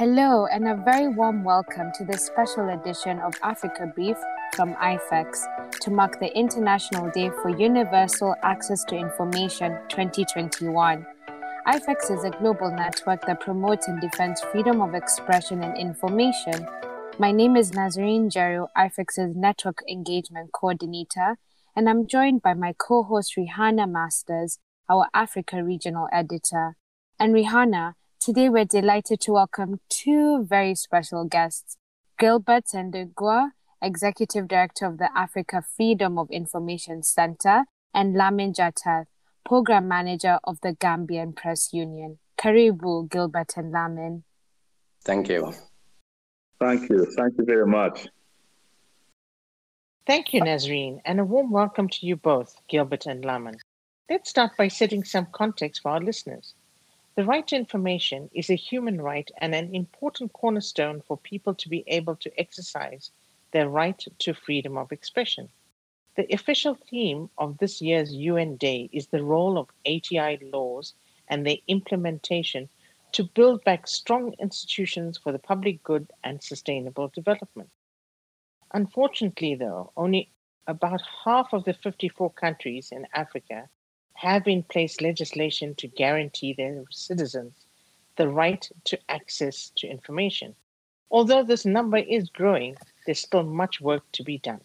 Hello, and a very warm welcome to this special edition of Africa Brief from IFEX to mark the International Day for Universal Access to Information 2021. IFEX is a global network that promotes and defends freedom of expression and information. My name is Nazarene Jeru, IFEX's Network Engagement Coordinator, and I'm joined by my co host Reyhana Masters, our Africa Regional Editor. And Reyhana, today we're delighted to welcome two very special guests Gilbert Sendugwa, Executive Director of the Africa Freedom of Information Center, and Lamin Jatta, Program Manager of the Gambian Press Union. Karibu, Gilbert and Lamin. Thank you. Thank you. Thank you very much. Thank you, Nazreen, and a warm welcome to you both, Gilbert and Lamin. Let's start by setting some context for our listeners. The right to information is a human right and an important cornerstone for people to be able to exercise their right to freedom of expression. The official theme of this year's UN Day is the role of ATI laws and their implementation to build back strong institutions for the public good and sustainable development. Unfortunately, though, only about half of the 54 countries in Africa have in place legislation to guarantee their citizens the right to access to information. Although this number is growing, there's still much work to be done.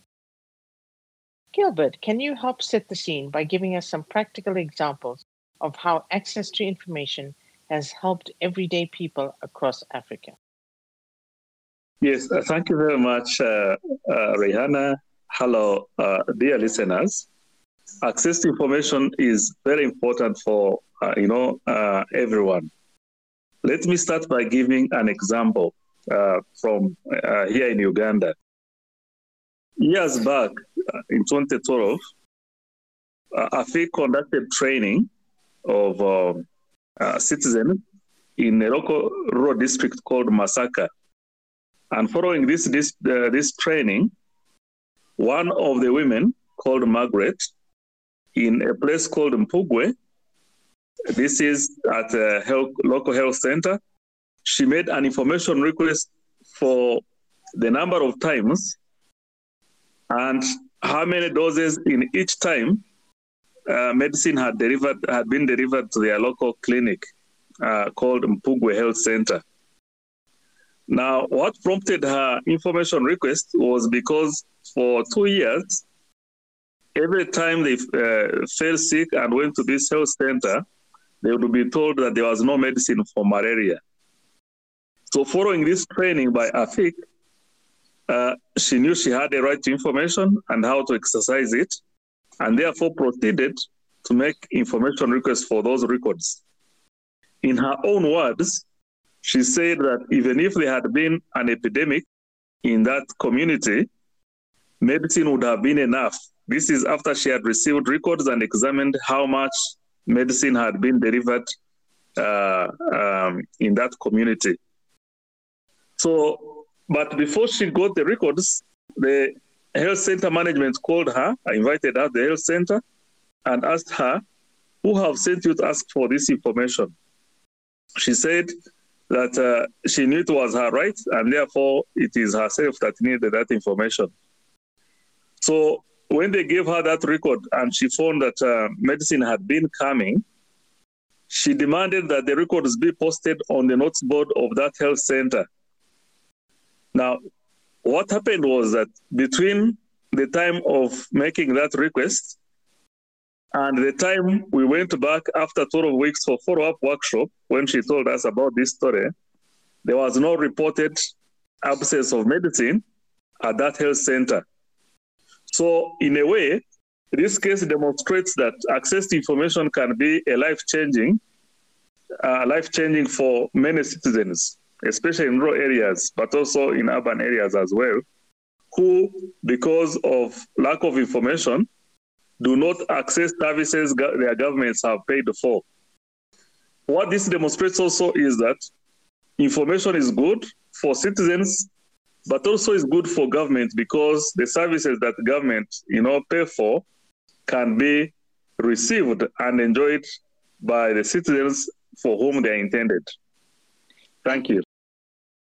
Gilbert, can you help set the scene by giving us some practical examples of how access to information has helped everyday people across Africa. Yes, uh, thank you very much, uh, uh, Reyhana. Hello, uh, dear listeners. Access to information is very important for uh, you know uh, everyone. Let me start by giving an example from here in Uganda. Years back, in 2012, uh, AFIC conducted training of uh, citizen in a local rural district called Masaka. And following this, this, uh, this training, one of the women called Margaret in a place called Mpugwe, this is at a health, local health center, she made an information request for the number of times and how many doses in each time uh, medicine had delivered had been delivered to their local clinic uh, called Mpugwe Health Center. Now, what prompted her information request was because for two years, every time they uh, fell sick and went to this health center, they would be told that there was no medicine for malaria. So, following this training by AFIC, uh, she knew she had a right to information and how to exercise it and therefore proceeded to make information requests for those records. In her own words, she said that even if there had been an epidemic in that community, medicine would have been enough. This is after she had received records and examined how much medicine had been delivered uh, um, in that community. So, but before she got the records, the health center management called her, I invited her to the health center and asked her, who have sent you to ask for this information? She said that uh, she knew it was her right and therefore it is herself that needed that information. So when they gave her that record and she found that uh, medicine had been coming, she demanded that the records be posted on the notes board of that health center. Now, what happened was that between the time of making that request and the time we went back after 12 weeks for follow-up workshop, when she told us about this story, there was no reported absence of medicine at that health center. So in a way, this case demonstrates that access to information can be a life-changing, uh, life-changing for many citizens especially in rural areas, but also in urban areas as well, who, because of lack of information, do not access services go- their governments have paid for. What this demonstrates also is that information is good for citizens, but also is good for government because the services that government, you know, pay for can be received and enjoyed by the citizens for whom they are intended. Thank you.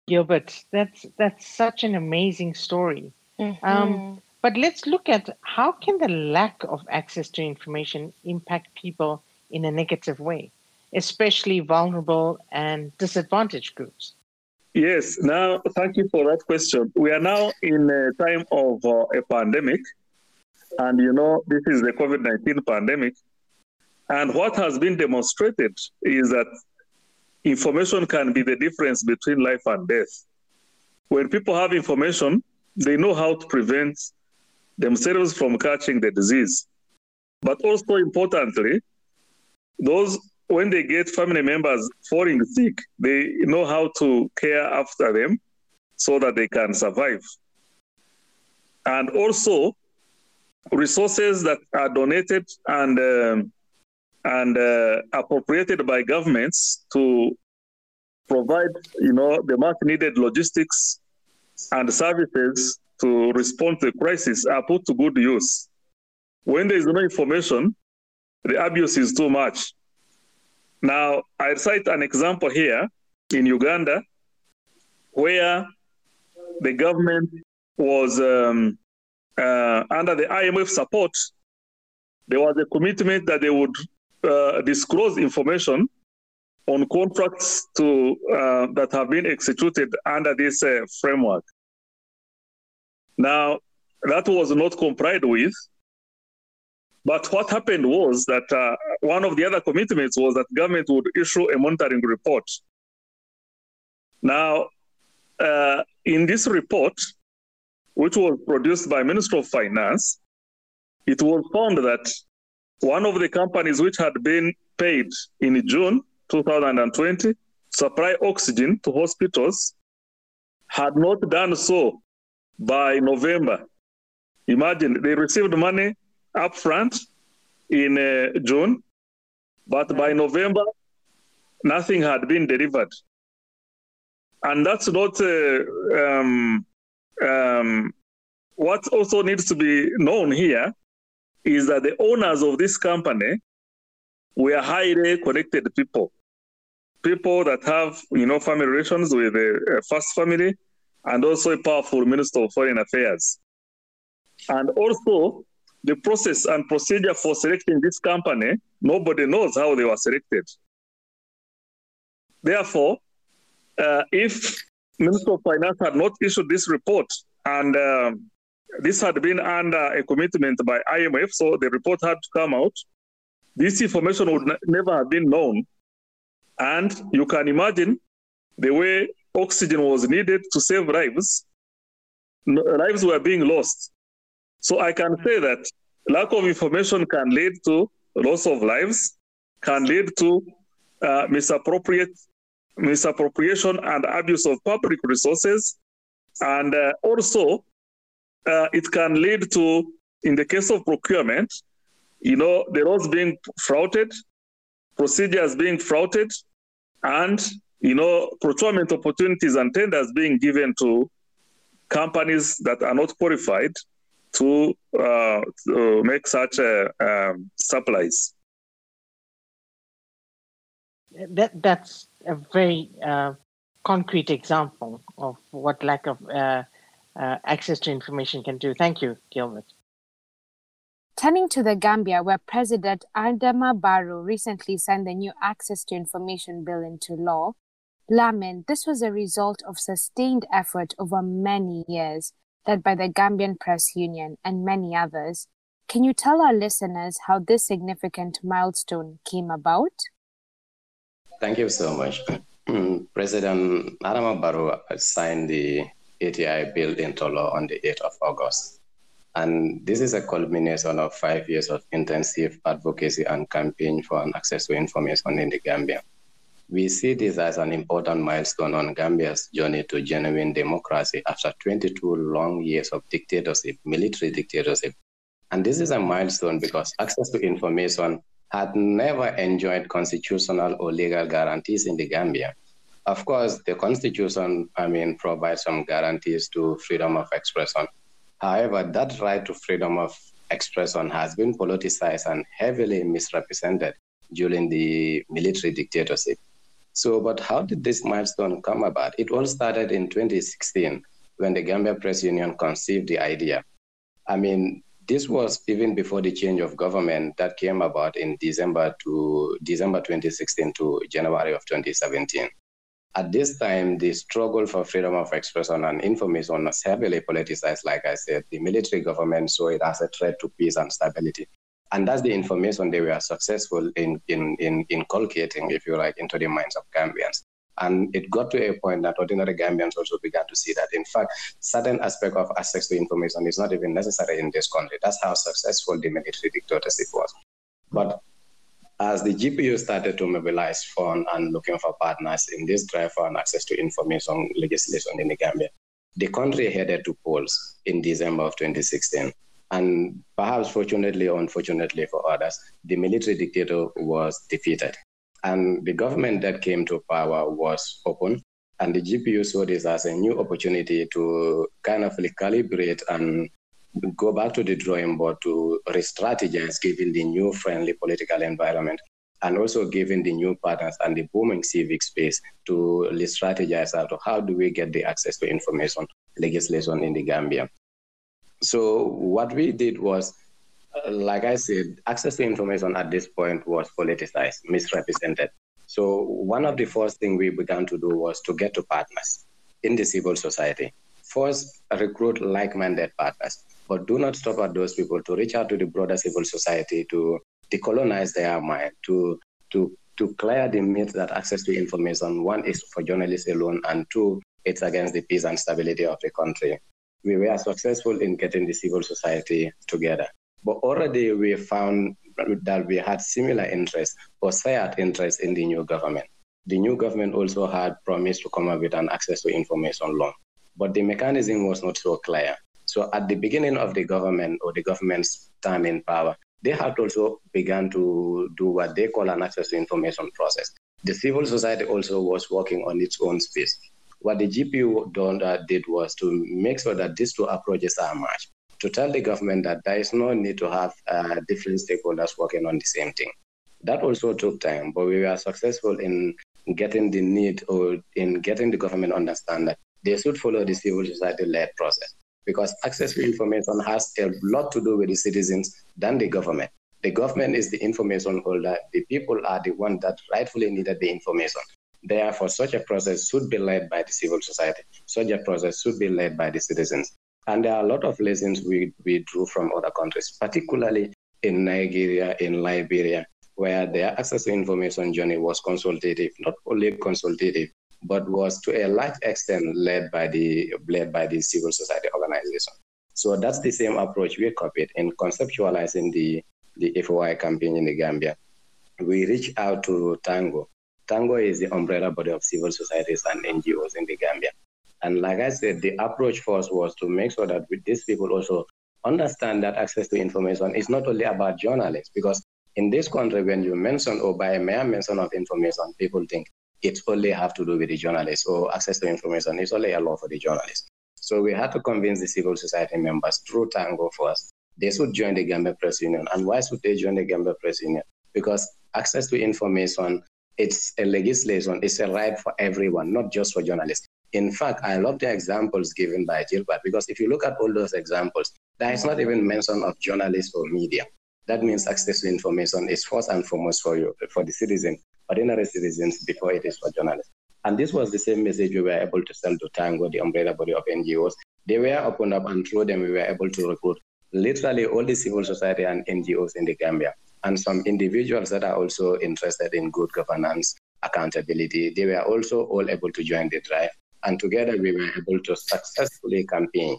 Gilbert. That's that's such an amazing story. Mm-hmm. Um, but let's look at how can the lack of access to information impact people in a negative way, especially vulnerable and disadvantaged groups. Yes. Now, thank you for that question. We are now in a time of uh, a pandemic, and you know this is the COVID nineteen pandemic. And what has been demonstrated is that information can be the difference between life and death. When people have information, they know how to prevent themselves from catching the disease. But also importantly, those when they get family members falling sick, they know how to care after them so that they can survive. And also, resources that are donated and um, and uh, appropriated by governments to provide, you know, the much needed logistics and services to respond to the crisis are put to good use. When there is no information, the abuse is too much. Now, I cite an example here in Uganda where the government was um, uh, under the IMF support. There was a commitment that they would uh, disclose information on contracts to uh, that have been executed under this uh, framework. Now, that was not complied with. But what happened was that uh, one of the other commitments was that government would issue a monitoring report. Now, uh, in this report, which was produced by Minister of Finance, it was found that one of the companies which had been paid in June 2020 supply oxygen to hospitals had not done so by November. Imagine they received money upfront in uh, June, but by November, nothing had been delivered. And that's not uh, um, um, what also needs to be known here is that the owners of this company were highly connected people, people that have you know family relations with the first family, and also a powerful minister of foreign affairs. And also, the process and procedure for selecting this company, nobody knows how they were selected. Therefore, uh, if Minister of Finance had not issued this report and um, this had been under a commitment by IMF, so the report had to come out, this information would n- never have been known. And you can imagine the way oxygen was needed to save lives, lives were being lost. So I can say that lack of information can lead to loss of lives, can lead to uh, misappropriate misappropriation and abuse of public resources, and uh, also uh, it can lead to, in the case of procurement, you know, the roads being flouted, procedures being flouted, and you know, procurement opportunities and tenders being given to companies that are not qualified to, uh, to make such uh, um, supplies. That that's a very uh, concrete example of what lack of uh, uh, access to information can do. Thank you, Gilbert. Turning to the Gambia, where President Adama Barrow recently signed the new Access to Information Bill into law, Lamin, this was a result of sustained effort over many years, led by the Gambian Press Union and many others. Can you tell our listeners how this significant milestone came about? Thank you so much. President Adama Barrow signed the ATI bill into law on the 8th of August. And this is a culmination of five years of intensive advocacy and campaign for an access to information in the Gambia. We see this as an important milestone on Gambia's journey to genuine democracy after 22 long years of dictatorship, military dictatorship. And this is a milestone because access to information had never enjoyed constitutional or legal guarantees in the Gambia. Of course, the Constitution, I mean, provides some guarantees to freedom of expression. However, that right to freedom of expression has been politicized and heavily misrepresented during the military dictatorship. So, but how did this milestone come about? It all started in 2016 when the Gambia Press Union conceived the idea. I mean, this was even before the change of government that came about in December to December 2016 to January of 2017. At this time, the struggle for freedom of expression and information was heavily politicized. Like I said, the military government saw it as a threat to peace and stability. And that's the information they were successful in, in, in inculcating, if you like, into the minds of Gambians. And it got to a point that ordinary Gambians also began to see that, in fact, certain aspect of access to information is not even necessary in this country. That's how successful the military dictatorship was. But as the GPU started to mobilize funds and looking for partners in this drive for access to information legislation in the Gambia, the country headed to polls in December of 2016. And perhaps fortunately or unfortunately for others, the military dictator was defeated. And the government that came to power was open. And the GPU saw this as a new opportunity to kind of recalibrate and go back to the drawing board to re-strategize given the new friendly political environment and also given the new partners and the booming civic space to re-strategize out of how do we get the access to information legislation in the Gambia. So what we did was, uh, like I said, access to information at this point was politicized, misrepresented. So one of the first things we began to do was to get to partners in the civil society. First, recruit like-minded partners, but do not stop at those people to reach out to the broader civil society to decolonize their mind, to to to clear the myth that access to information, one is for journalists alone, and two, it's against the peace and stability of the country we were successful in getting the civil society together. But already we found that we had similar interests or shared interests in the new government. The new government also had promised to come up with an access to information law, but the mechanism was not so clear. So at the beginning of the government or the government's time in power, they had also begun to do what they call an access to information process. The civil society also was working on its own space. What the GPU done, uh, did was to make sure that these two approaches are matched, to tell the government that there is no need to have uh, different stakeholders working on the same thing. That also took time, but we were successful in getting the need or in getting the government understand that they should follow the civil society-led process because access to information has a lot to do with the citizens than the government. The government is the information holder. The people are the ones that rightfully needed the information. Therefore, such a process should be led by the civil society. Such a process should be led by the citizens. And there are a lot of lessons we, we drew from other countries, particularly in Nigeria, in Liberia, where their access to information journey was consultative, not only consultative, but was to a large extent led by the led by the civil society organization. So that's the same approach we copied in conceptualizing the, the FOI campaign in the Gambia. We reached out to Tango, Tango is the umbrella body of civil societies and NGOs in the Gambia. And like I said, the approach for us was to make sure that these people also understand that access to information is not only about journalists, because in this country, when you mention or by a mere mention of information, people think it only have to do with the journalists or access to information is only a law for the journalists. So we had to convince the civil society members through Tango first. They should join the Gambia Press Union. And why should they join the Gambia Press Union? Because access to information it's a legislation, it's a right for everyone, not just for journalists. In fact, I love the examples given by Gilbert because if you look at all those examples, there is not even mention of journalists or media. That means access to information is first and foremost for you, for the citizen, ordinary citizens, before it is for journalists. And this was the same message we were able to sell to Tango, the umbrella body of NGOs. They were opened up, and through them, we were able to recruit literally all the civil society and NGOs in the Gambia and some individuals that are also interested in good governance, accountability, they were also all able to join the drive. And together we were able to successfully campaign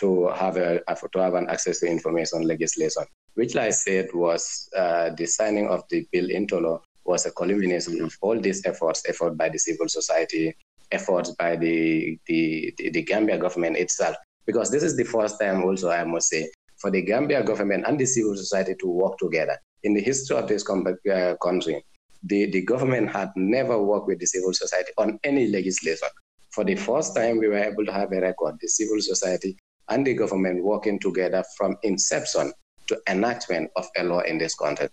to have, a, to have an access to information legislation, which like I said was uh, the signing of the bill into law was a culmination of all these efforts, effort by the civil society, efforts by the, the, the, the Gambia government itself. Because this is the first time also, I must say, for the Gambia government and the civil society to work together in the history of this uh, country, the, the government had never worked with the civil society on any legislation. For the first time, we were able to have a record, the civil society and the government working together from inception to enactment of a law in this country.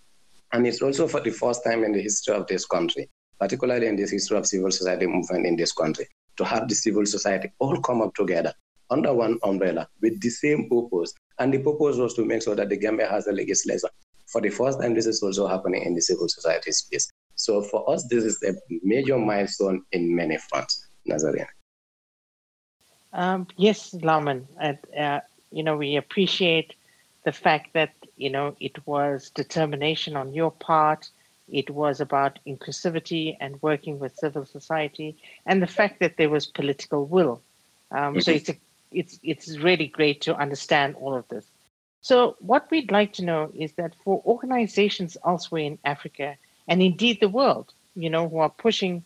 And it's also for the first time in the history of this country particularly in the history of civil society movement in this country, to have the civil society all come up together under one umbrella with the same purpose. And the purpose was to make sure that the Gambia has a legislature. For the first time, this is also happening in the civil society space. So for us, this is a major milestone in many fronts. Nazarian. Um, yes, Lamin. Uh, you know, we appreciate the fact that you know it was determination on your part. It was about inclusivity and working with civil society, and the fact that there was political will. Um, mm-hmm. So it's a, it's it's really great to understand all of this. So what we'd like to know is that for organizations elsewhere in Africa and indeed the world, you know, who are pushing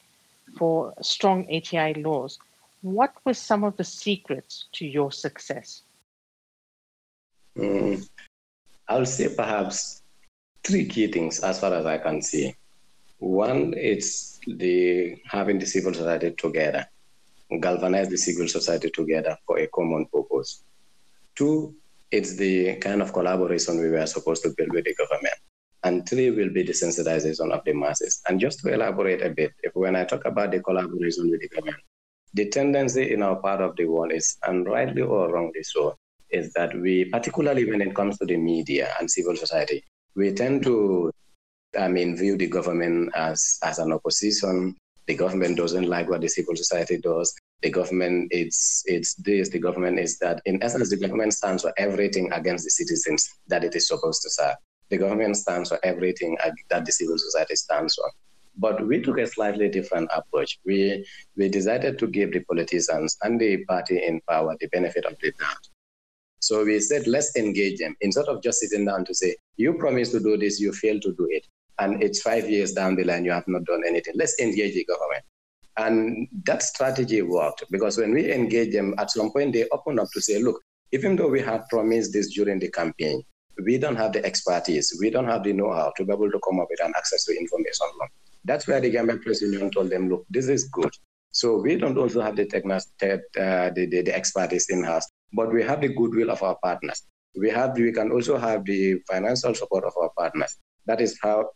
for strong ATI laws, what were some of the secrets to your success? Mm, I'll say perhaps three key things as far as I can see. One, it's the having the civil society together, galvanize the civil society together for a common purpose. Two, it's the kind of collaboration we were supposed to build with the government. And three will be the sensitization of the masses. And just to elaborate a bit, if when I talk about the collaboration with the government, the tendency in our part of the world is, and rightly or wrongly so, is that we, particularly when it comes to the media and civil society, we tend to, I mean, view the government as, as an opposition. The government doesn't like what the civil society does. The government, it's, it's this, the government is that. In essence, the government stands for everything against the citizens that it is supposed to serve. The government stands for everything that the civil society stands for. But we took a slightly different approach. We, we decided to give the politicians and the party in power the benefit of the doubt. So we said, let's engage them instead of just sitting down to say, you promised to do this, you failed to do it. And it's five years down the line, you have not done anything. Let's engage the government. And that strategy worked because when we engage them, at some point they open up to say, look, even though we had promised this during the campaign, we don't have the expertise, we don't have the know-how to be able to come up with an access to information. That's where the Gambia Press Union told them, look, this is good. So we don't also have the, techn- uh, the, the, the expertise in-house, but we have the goodwill of our partners. We have we can also have the financial support of our partners. That is how,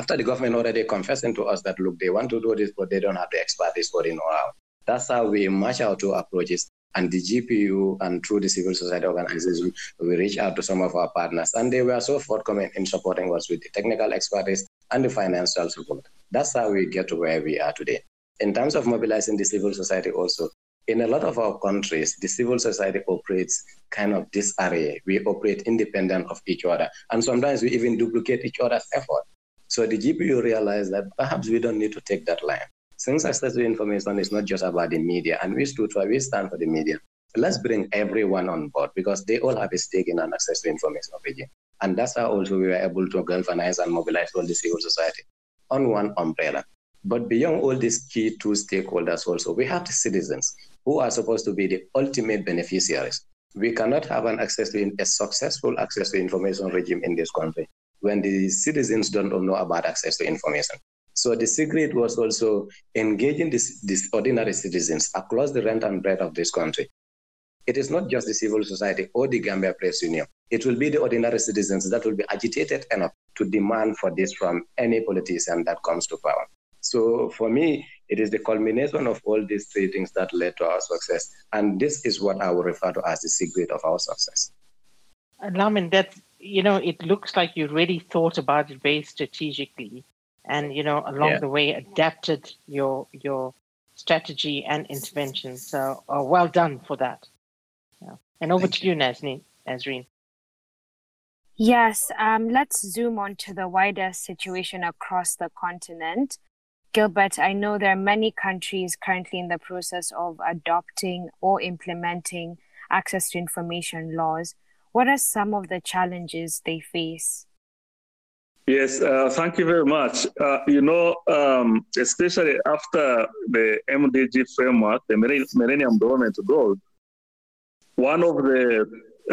after the government already confessing to us that look, they want to do this, but they don't have the expertise or the know-how. That's how we match our two approaches. And the GPU and through the civil society organization, we reach out to some of our partners, and they were so forthcoming in supporting us with the technical expertise and the financial support. That's how we get to where we are today. In terms of mobilizing the civil society, also, in a lot of our countries, the civil society operates kind of disarray. We operate independent of each other. And sometimes we even duplicate each other's effort. So the GPU realized that perhaps we don't need to take that line. Since access to information is not just about the media, and we for, we stand for the media, let's bring everyone on board because they all have a stake in an access to information regime. And that's how also we were able to galvanize and mobilize all the civil society on one umbrella. But beyond all these key two stakeholders also, we have the citizens who are supposed to be the ultimate beneficiaries. We cannot have an access to a successful access to information regime in this country when the citizens don't know about access to information. So the secret was also engaging these, ordinary citizens across the rent and breadth of this country it is not just the civil society or the Gambia Press Union. It will be the ordinary citizens that will be agitated enough to demand for this from any politician that comes to power. So for me, it is the culmination of all these three things that led to our success. And this is what I would refer to as the secret of our success. Lamin, that you know, it looks like you really thought about it very strategically and you know, along yeah. the way adapted your your strategy and intervention. So uh, well done for that. And over Thank to you, Nazneen, Nazreen. Yes, um, let's zoom on to the wider situation across the continent. Gilbert, I know there are many countries currently in the process of adopting or implementing access to information laws. What are some of the challenges they face? Yes, uh, thank you very much. Uh, you know, um, especially after the MDG framework, the Millennium Development Goals, one of the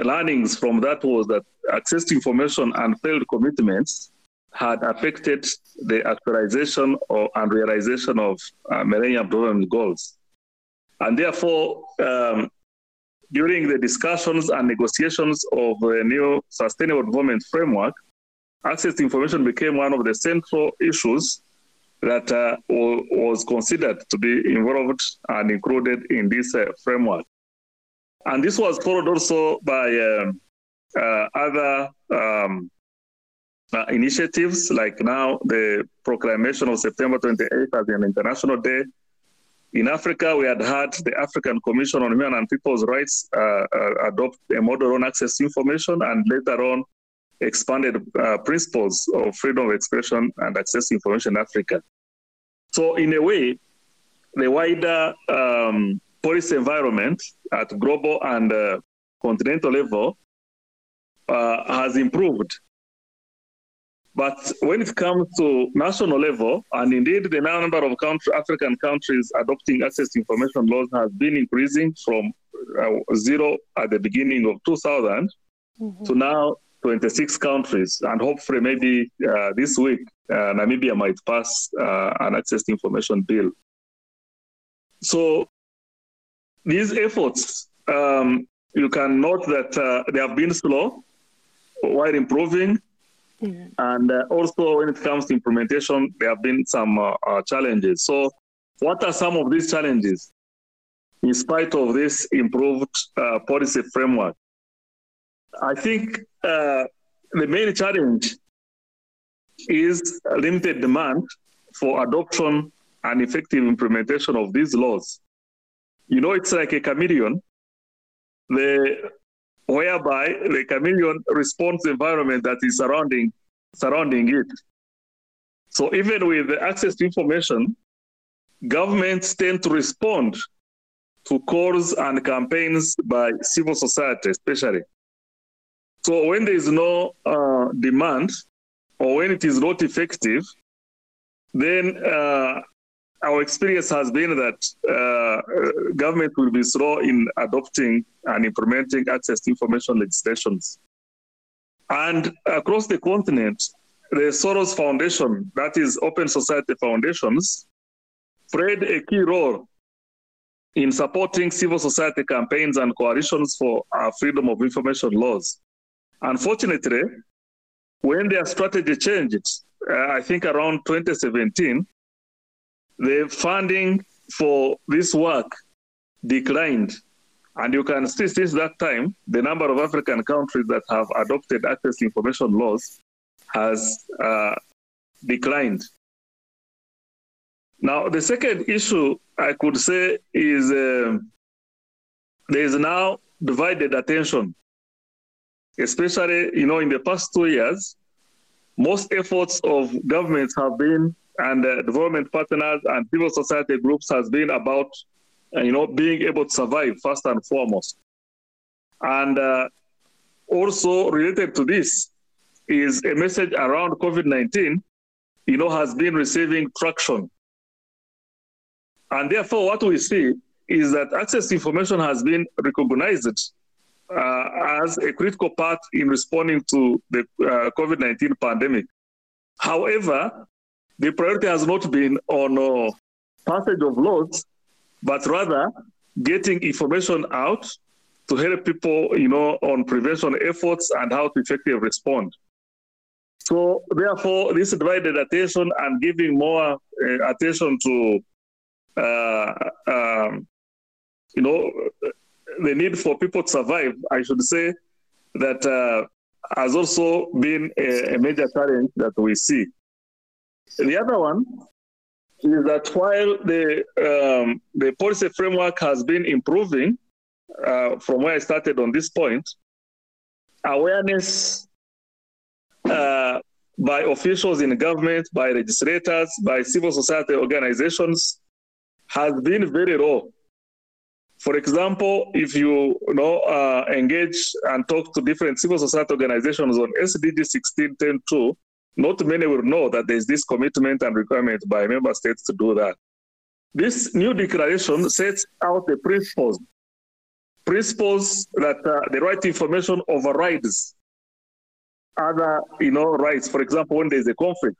learnings from that was that access to information and failed commitments had affected the actualization or, and realization of uh, Millennium Development Goals. And therefore, um, during the discussions and negotiations of the new Sustainable Development Framework, access to information became one of the central issues that uh, was considered to be involved and included in this uh, framework. And this was followed also by um, uh, other um, uh, initiatives, like now the proclamation of September 28th as an International Day. In Africa, we had had the African Commission on Human and People's Rights uh, uh, adopt a model on access to information and later on expanded uh, principles of freedom of expression and access to information in Africa. So, in a way, the wider um, policy environment at global and uh, continental level uh, has improved. But when it comes to national level, and indeed the number of country, African countries adopting access to information laws has been increasing from uh, zero at the beginning of 2000 mm-hmm. to now 26 countries. And hopefully, maybe uh, this week, uh, Namibia might pass uh, an access to information bill. So these efforts, um, you can note that uh, they have been slow while improving. Mm-hmm. And uh, also, when it comes to implementation, there have been some uh, uh, challenges. So, what are some of these challenges in spite of this improved uh, policy framework? I think uh, the main challenge is limited demand for adoption and effective implementation of these laws. You know, it's like a chameleon. The whereby the chameleon responds to the environment that is surrounding surrounding it. So even with the access to information, governments tend to respond to calls and campaigns by civil society, especially. So when there is no uh, demand or when it is not effective, then uh, our experience has been that uh, government will be slow in adopting and implementing access to information legislations. And across the continent, the Soros Foundation, that is Open Society Foundations, played a key role in supporting civil society campaigns and coalitions for freedom of information laws. Unfortunately, when their strategy changed, uh, I think around 2017, the funding for this work declined. And you can see since that time, the number of African countries that have adopted access information laws has uh, declined. Now, the second issue I could say is uh, there is now divided attention, especially, you know, in the past two years, most efforts of governments have been and uh, development partners and civil society groups has been about, uh, you know, being able to survive first and foremost. And uh, also related to this is a message around COVID-19, you know, has been receiving traction. And therefore, what we see is that access to information has been recognized uh, as a critical part in responding to the uh, COVID 19 pandemic. However, the priority has not been on uh, passage of laws, but rather getting information out to help people, you know, on prevention efforts and how to effectively respond. So, therefore, this divided attention and giving more uh, attention to, uh, um, you know, the need for people to survive, I should say, that uh, has also been a, a major challenge that we see. The other one is that while the um, the policy framework has been improving uh, from where I started on this point, awareness uh, by officials in government, by legislators, by civil society organizations has been very low. For example, if you, you know, uh, engage and talk to different civil society organizations on SDG 16.10.2, not many will know that there's this commitment and requirement by member states to do that. This new declaration sets out the principles, principles that uh, the right information overrides other, you know, rights. For example, when there's a conflict,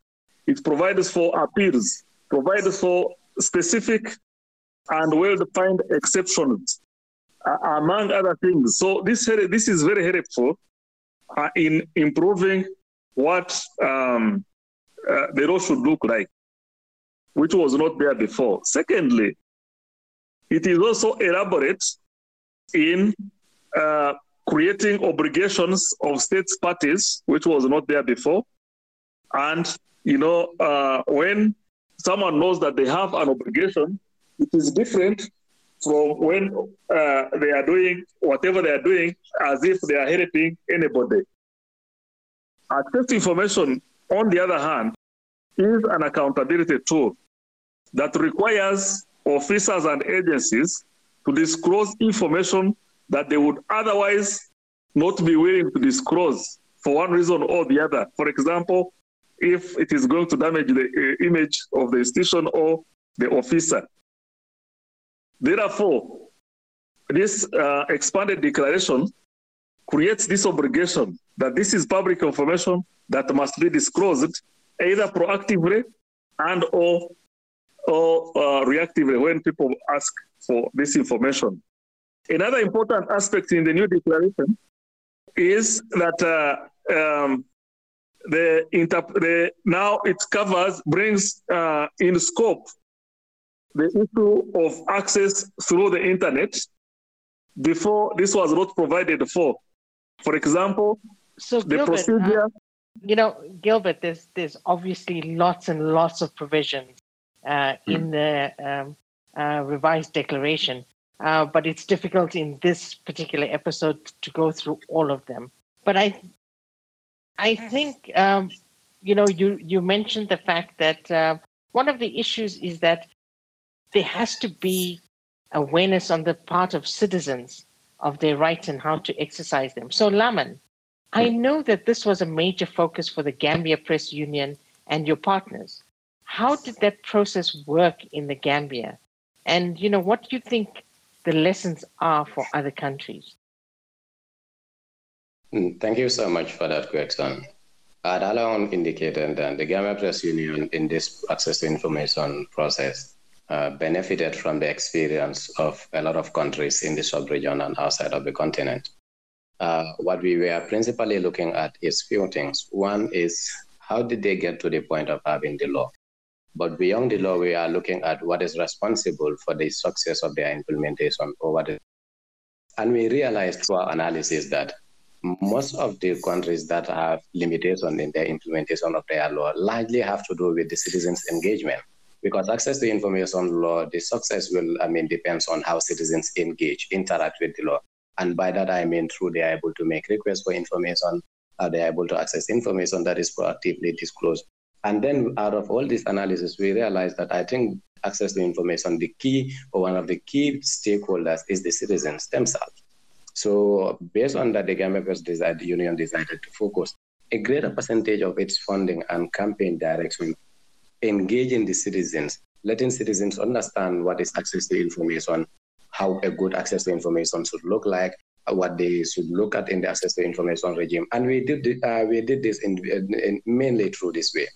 it provides for appeals, provides for specific and well-defined exceptions, uh, among other things. So this this is very helpful uh, in improving what um, uh, the law should look like. which was not there before. Secondly, it is also elaborate in uh, creating obligations of states parties, which was not there before. And, you know, uh, when someone knows that they have an obligation, it is different from when uh, they are doing whatever they are doing as if they are helping anybody. Access information, on the other hand, is an accountability tool that requires officers and agencies to disclose information that they would otherwise not be willing to disclose for one reason or the other. For example, if it is going to damage the uh, image of the institution or the officer. Therefore, this uh, expanded declaration creates this obligation that this is public information that must be disclosed either proactively and or, or uh, reactively when people ask for this information. Another important aspect in the new declaration is that uh, um, the, the, now it covers, brings uh, in scope the issue of access through the internet. Before this was not provided for. For example, so the Gilbert, procedure. uh, you know, Gilbert, there's there's obviously lots and lots of provisions uh, Hmm. in the um, uh, revised declaration, uh, but it's difficult in this particular episode to go through all of them. But I, I think um, you know, you you mentioned the fact that uh, one of the issues is that there has to be awareness on the part of citizens of their rights and how to exercise them. So, Lamin, I know that this was a major focus for the Gambia Press Union and your partners. How did that process work in the Gambia? And, you know, what do you think the lessons are for other countries? Mm, Thank you so much for that question. As Alan indicated that the Gambia Press Union in this access to information process uh, benefited from the experience of a lot of countries in the sub-region and outside of the continent. Uh, what we were principally looking at is few things. One is how did they get to the point of having the law? But beyond the law, we are looking at what is responsible for the success of their implementation or what is and we realized through our analysis that most of the countries that have limitation in their implementation of their law largely have to do with the citizens' engagement. Because access to information law, the success will, I mean, depends on how citizens engage, interact with the law. And by that, I mean through they are able to make requests for information, uh, they are able to access information that is proactively disclosed. And then out of all this analysis, we realized that I think access to information, the key or one of the key stakeholders is the citizens themselves. So based on that, the Gambia Press decided, the union decided to focus a greater percentage of its funding and campaign direction engaging the citizens, letting citizens understand what is access to information, how a good access to information should look like, what they should look at in the access to information regime. And we did, uh, we did this in, in, mainly through this way.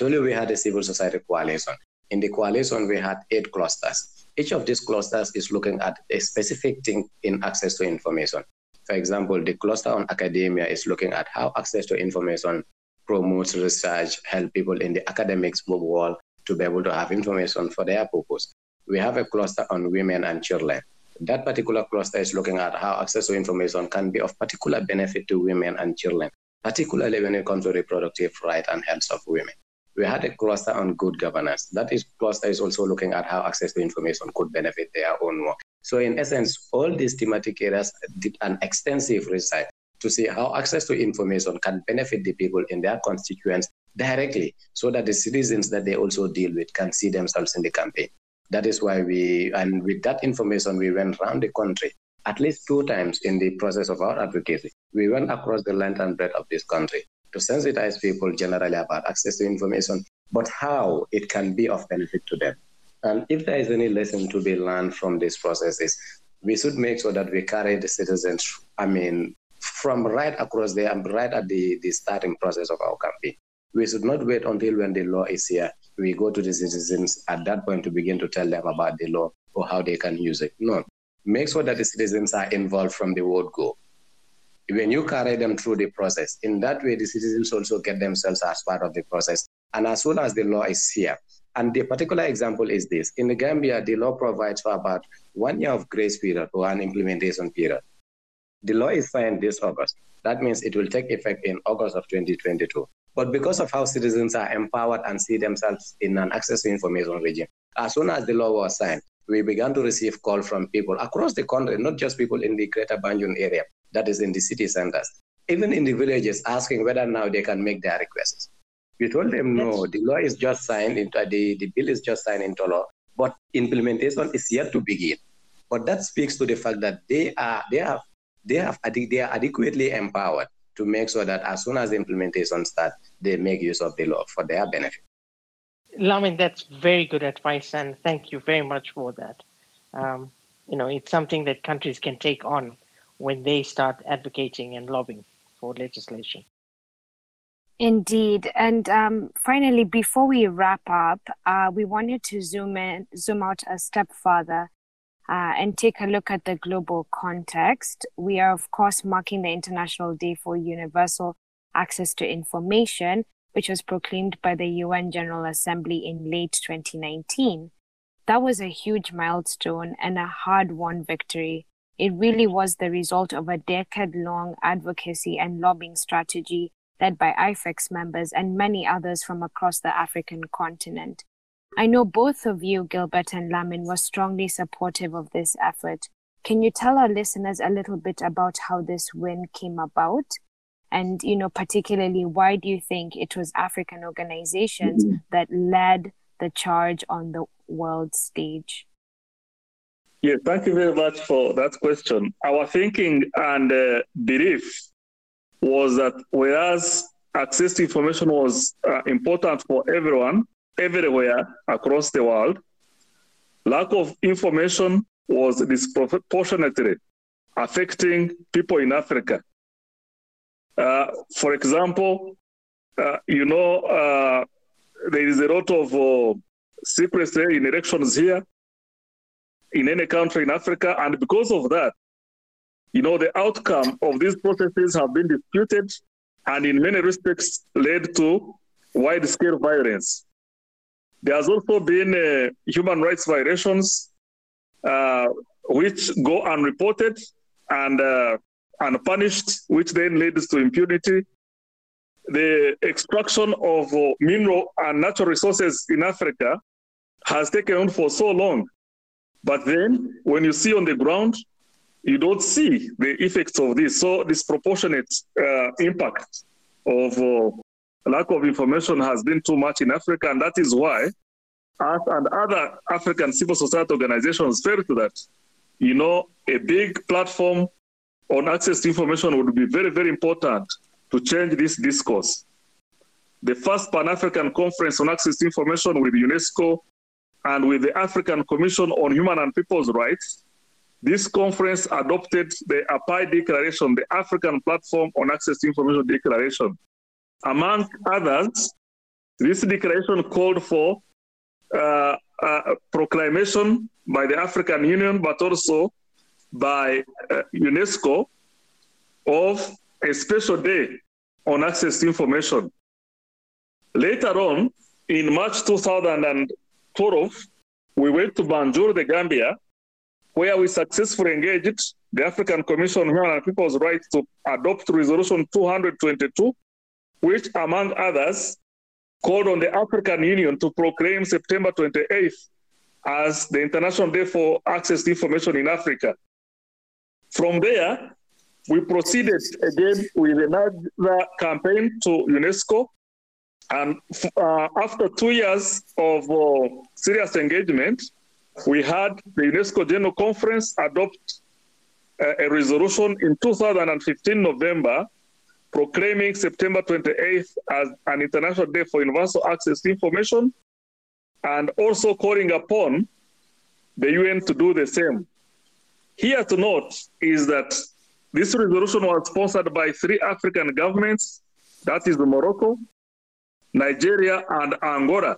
You we had a civil society coalition. In the coalition, we had eight clusters. Each of these clusters is looking at a specific thing in access to information. For example, the cluster on academia is looking at how access to information promotes research, help people in the academics world to be able to have information for their purpose. We have a cluster on women and children. That particular cluster is looking at how access to information can be of particular benefit to women and children, particularly when it comes to reproductive rights and health of women. We had a cluster on good governance. That is cluster is also looking at how access to information could benefit their own work. So in essence, all these thematic areas did an extensive research to see how access to information can benefit the people in their constituents directly so that the citizens that they also deal with can see themselves in the campaign. That is why we, and with that information, we went around the country at least two times in the process of our advocacy. We went across the length and breadth of this country to sensitize people generally about access to information, but how it can be of benefit to them. And if there is any lesson to be learned from these processes, we should make sure that we carry the citizens, I mean, from right across there right at the, the starting process of our campaign. We should not wait until when the law is here. We go to the citizens at that point to begin to tell them about the law or how they can use it. No. Make sure that the citizens are involved from the word go. When you carry them through the process, in that way, the citizens also get themselves as part of the process. And as soon as the law is here, And the particular example is this. In the Gambia, the law provides for about one year of grace period or an implementation period. The law is signed this August. That means it will take effect in August of 2022. But because of how citizens are empowered and see themselves in an access to information regime, as soon as the law was signed, we began to receive calls from people across the country, not just people in the greater Banjul area, that is in the city centers, even in the villages, asking whether now they can make their requests. We told them no, the law is just signed into the, the bill is just signed into law, but implementation is yet to begin. But that speaks to the fact that they are they have they have they are adequately empowered to make sure that as soon as the implementation starts, they make use of the law for their benefit. Lamin, that's very good advice, and thank you very much for that. Um, you know, it's something that countries can take on when they start advocating and lobbying for legislation. Indeed, and um, finally, before we wrap up, uh, we wanted to zoom in, zoom out a step further, uh, and take a look at the global context. We are, of course, marking the International Day for Universal Access to Information, which was proclaimed by the UN General Assembly in late 2019. That was a huge milestone and a hard won victory. It really was the result of a decade long advocacy and lobbying strategy led by IFEX members and many others from across the African continent. I know both of you, Gilbert and Lamin, were strongly supportive of this effort. Can you tell our listeners a little bit about how this win came about and you know particularly why do you think it was african organizations mm-hmm. that led the charge on the world stage yeah thank you very much for that question our thinking and uh, belief was that whereas access to information was uh, important for everyone everywhere across the world lack of information was disproportionately affecting people in africa uh, for example, uh, you know, uh, there is a lot of uh, secrecy in elections here in any country in Africa. And because of that, you know, the outcome of these processes have been disputed and in many respects led to wide scale violence. There has also been uh, human rights violations uh, which go unreported and uh, unpunished, which then leads to impunity. The extraction of uh, mineral and natural resources in Africa has taken on for so long. But then when you see on the ground, you don't see the effects of this. So disproportionate uh, impact of uh, lack of information has been too much in Africa. And that is why us and other African civil society organizations felt that, you know, a big platform on access to information would be very, very important to change this discourse. The first Pan African Conference on Access to Information with UNESCO and with the African Commission on Human and People's Rights, this conference adopted the API Declaration, the African Platform on Access to Information Declaration. Among others, this declaration called for uh, a proclamation by the African Union, but also by uh, UNESCO of a special day on access to information. Later on, in March 2012, we went to Banjul, the Gambia, where we successfully engaged the African Commission on Human and People's Rights to adopt Resolution 222, which, among others, called on the African Union to proclaim September 28th as the International Day for Access to Information in Africa. From there, we proceeded again with another campaign to UNESCO. And uh, after two years of uh, serious engagement, we had the UNESCO General Conference adopt uh, a resolution in 2015 November proclaiming September 28th as an International Day for Universal Access to Information and also calling upon the UN to do the same. Here to note is that this resolution was sponsored by three African governments, that is Morocco, Nigeria, and Angola,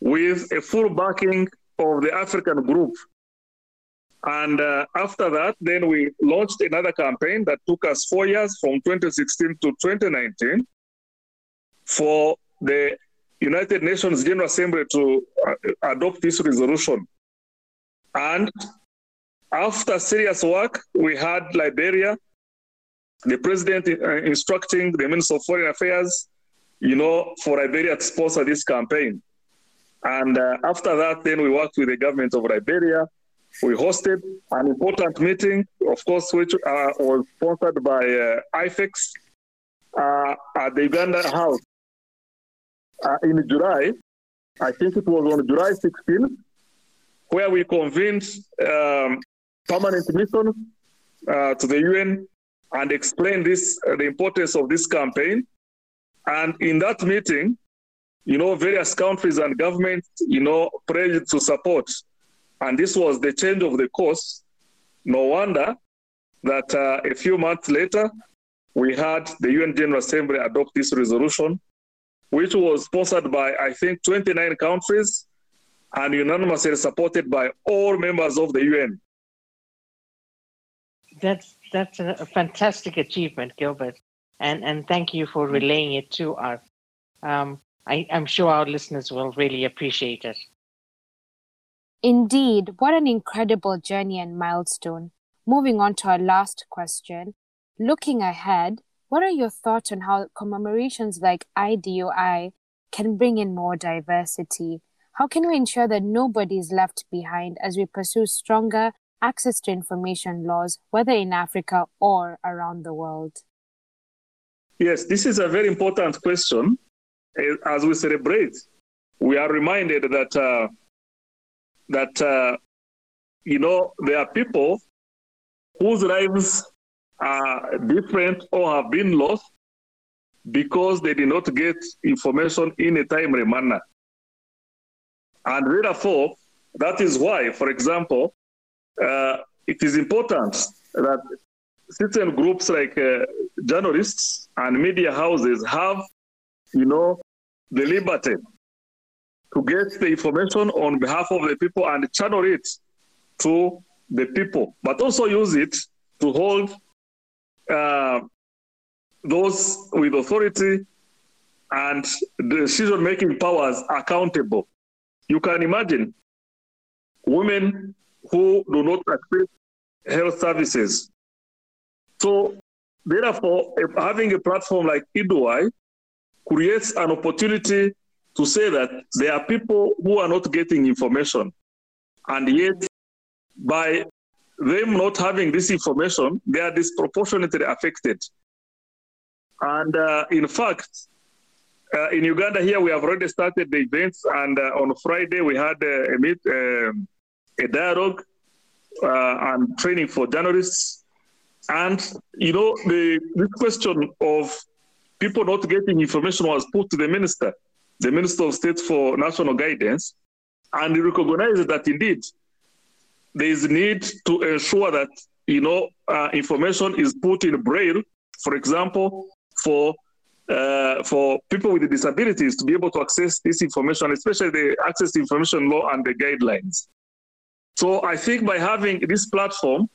with a full backing of the African group. And uh, after that, then we launched another campaign that took us four years from 2016 to 2019 for the United Nations General Assembly to uh, adopt this resolution. And after serious work, we had Liberia, the president uh, instructing the Minister of Foreign Affairs, you know, for Liberia to sponsor this campaign. And uh, after that, then we worked with the government of Liberia. We hosted an important meeting, of course, which uh, was sponsored by uh, IFEX uh, at the Uganda House uh, in July. I think it was on July 16th, where we convened um, permanent mission uh, to the UN and explained this uh, the importance of this campaign. And in that meeting, you know, various countries and governments, you know, pledged to support. And this was the change of the course. No wonder that uh, a few months later, we had the UN General Assembly adopt this resolution, which was sponsored by, I think, 29 countries and unanimously supported by all members of the UN. That's that's a, fantastic achievement, Gilbert, and and thank you for relaying it to us. Um, I, I'm sure our listeners will really appreciate it. Indeed, what an incredible journey and milestone. Moving on to our last question. Looking ahead, what are your thoughts on how commemorations like IDOI can bring in more diversity? How can we ensure that nobody is left behind as we pursue stronger access to information laws, whether in Africa or around the world? Yes, this is a very important question. As we celebrate, we are reminded that uh, that uh, you know there are people whose lives are different or have been lost because they did not get information in a timely manner. And therefore, that is why, for example, uh, it is important that certain groups like uh, journalists and media houses have, you know, the liberty to get the information on behalf of the people and channel it to the people, but also use it to hold uh, those with authority and decision making powers accountable. You can imagine women who do not access health services. So, therefore, having a platform like IDOI creates an opportunity to say that there are people who are not getting information. And yet, by them not having this information, they are disproportionately affected. And uh, in fact, uh, in Uganda here, we have already started the events, and uh, on Friday we had uh, a meet, um, a dialogue uh, and training for journalists. And you know, the this question of people not getting information was put to the minister, the Minister of State for National Guidance, and he recognized that indeed there is a need to ensure that you know uh, information is put in braille, for example, for uh, for people with disabilities to be able to access this information, especially the access to information law and the guidelines. So I think by having this platform,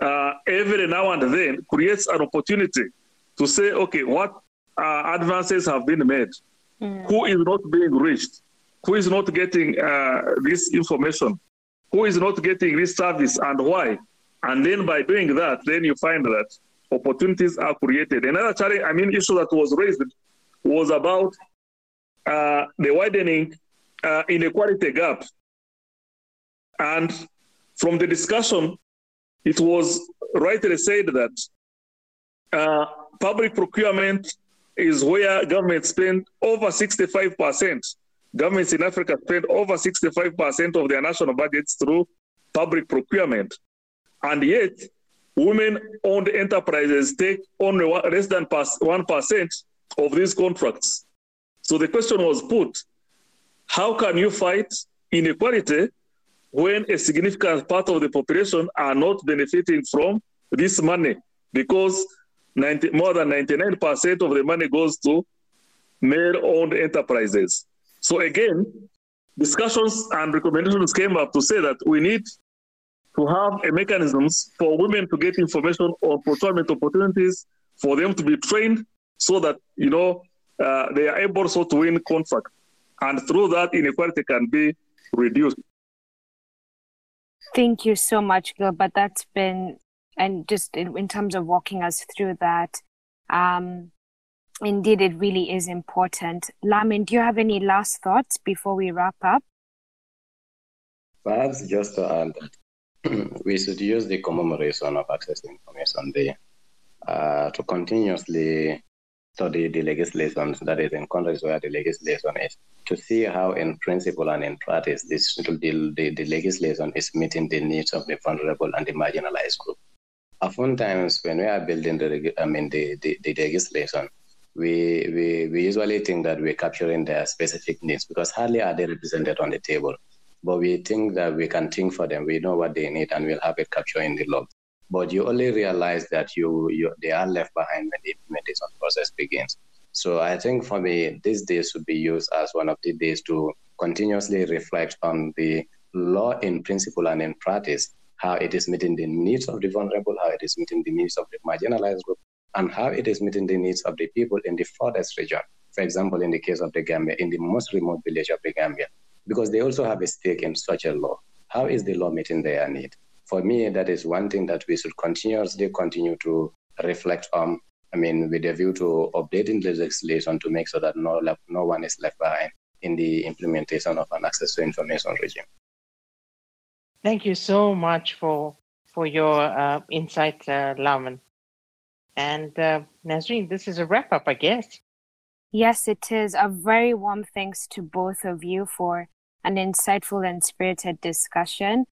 uh, every now and then creates an opportunity to say, okay, what uh, advances have been made? Mm. Who is not being reached? Who is not getting uh, this information? Who is not getting this service and why? And then by doing that, then you find that opportunities are created. Another challenge, I mean, issue that was raised was about uh, the widening uh, inequality gap and from the discussion, it was rightly said that uh, public procurement is where governments spend over 65%. Governments in Africa spend over 65% of their national budgets through public procurement. And yet, women owned enterprises take only less than 1% of these contracts. So the question was put how can you fight inequality when a significant part of the population are not benefiting from this money because 90, more than 99% of the money goes to male-owned enterprises. So again, discussions and recommendations came up to say that we need to have a mechanisms for women to get information on procurement opportunities, for them to be trained so that, you know, uh, they are able so to win contract. And through that, inequality can be reduced. Thank you so much, Gilbert. That's been, and just in, in terms of walking us through that, um, indeed, it really is important. Lamin, do you have any last thoughts before we wrap up? Perhaps just to add that we should use the commemoration of Access to Information Day uh, to continuously study the legislation that is in countries where the legislation is to see how in principle and in practice this the, the, the legislation is meeting the needs of the vulnerable and the marginalized group. Oftentimes when we are building the I mean the, the, the legislation, we, we we usually think that we're capturing their specific needs because hardly are they represented on the table. But we think that we can think for them. We know what they need and we'll have it captured in the law but you only realize that you, you they are left behind when the implementation process begins. So I think for me, these days should be used as one of the days to continuously reflect on the law in principle and in practice, how it is meeting the needs of the vulnerable, how it is meeting the needs of the marginalized group, and how it is meeting the needs of the people in the farthest region. For example, in the case of the Gambia, in the most remote village of the Gambia, because they also have a stake in such a law. How is the law meeting their need? for me, that is one thing that we should continuously continue to reflect on. I mean, with a view to updating the legislation to make sure that no, no one is left behind in the implementation of an access to information regime. Thank you so much for for your uh, insight, uh, Lamin. And uh, Nazreen, this is a wrap up, I guess. Yes, it is. A very warm thanks to both of you for an insightful and spirited discussion.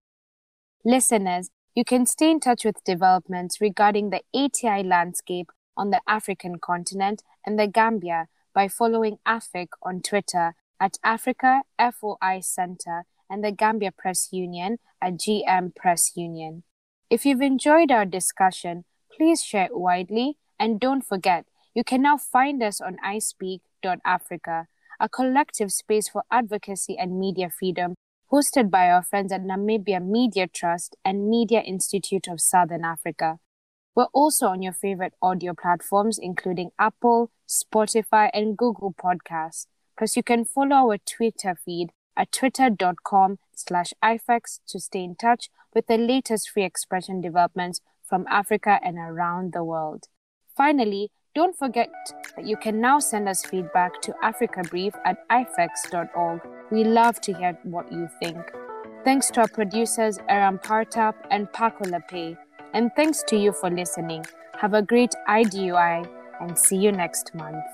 Listeners, you can stay in touch with developments regarding the ATI landscape on the African continent and the Gambia by following AFIC on Twitter at Africa FOI Center and the Gambia Press Union at GM Press Union. If you've enjoyed our discussion, please share it widely and don't forget, you can now find us on iSpeak.africa, a collective space for advocacy and media freedom hosted by our friends at Namibia Media Trust and Media Institute of Southern Africa. We're also on your favorite audio platforms, including Apple, Spotify, and Google Podcasts. Plus, you can follow our Twitter feed at twitter.com slash IFEX to stay in touch with the latest free expression developments from Africa and around the world. Finally, don't forget that you can now send us feedback to africabrief at ifex.org. We love to hear what you think. Thanks to our producers Aram Partap and Paco Lape. And thanks to you for listening. Have a great IDUI and see you next month.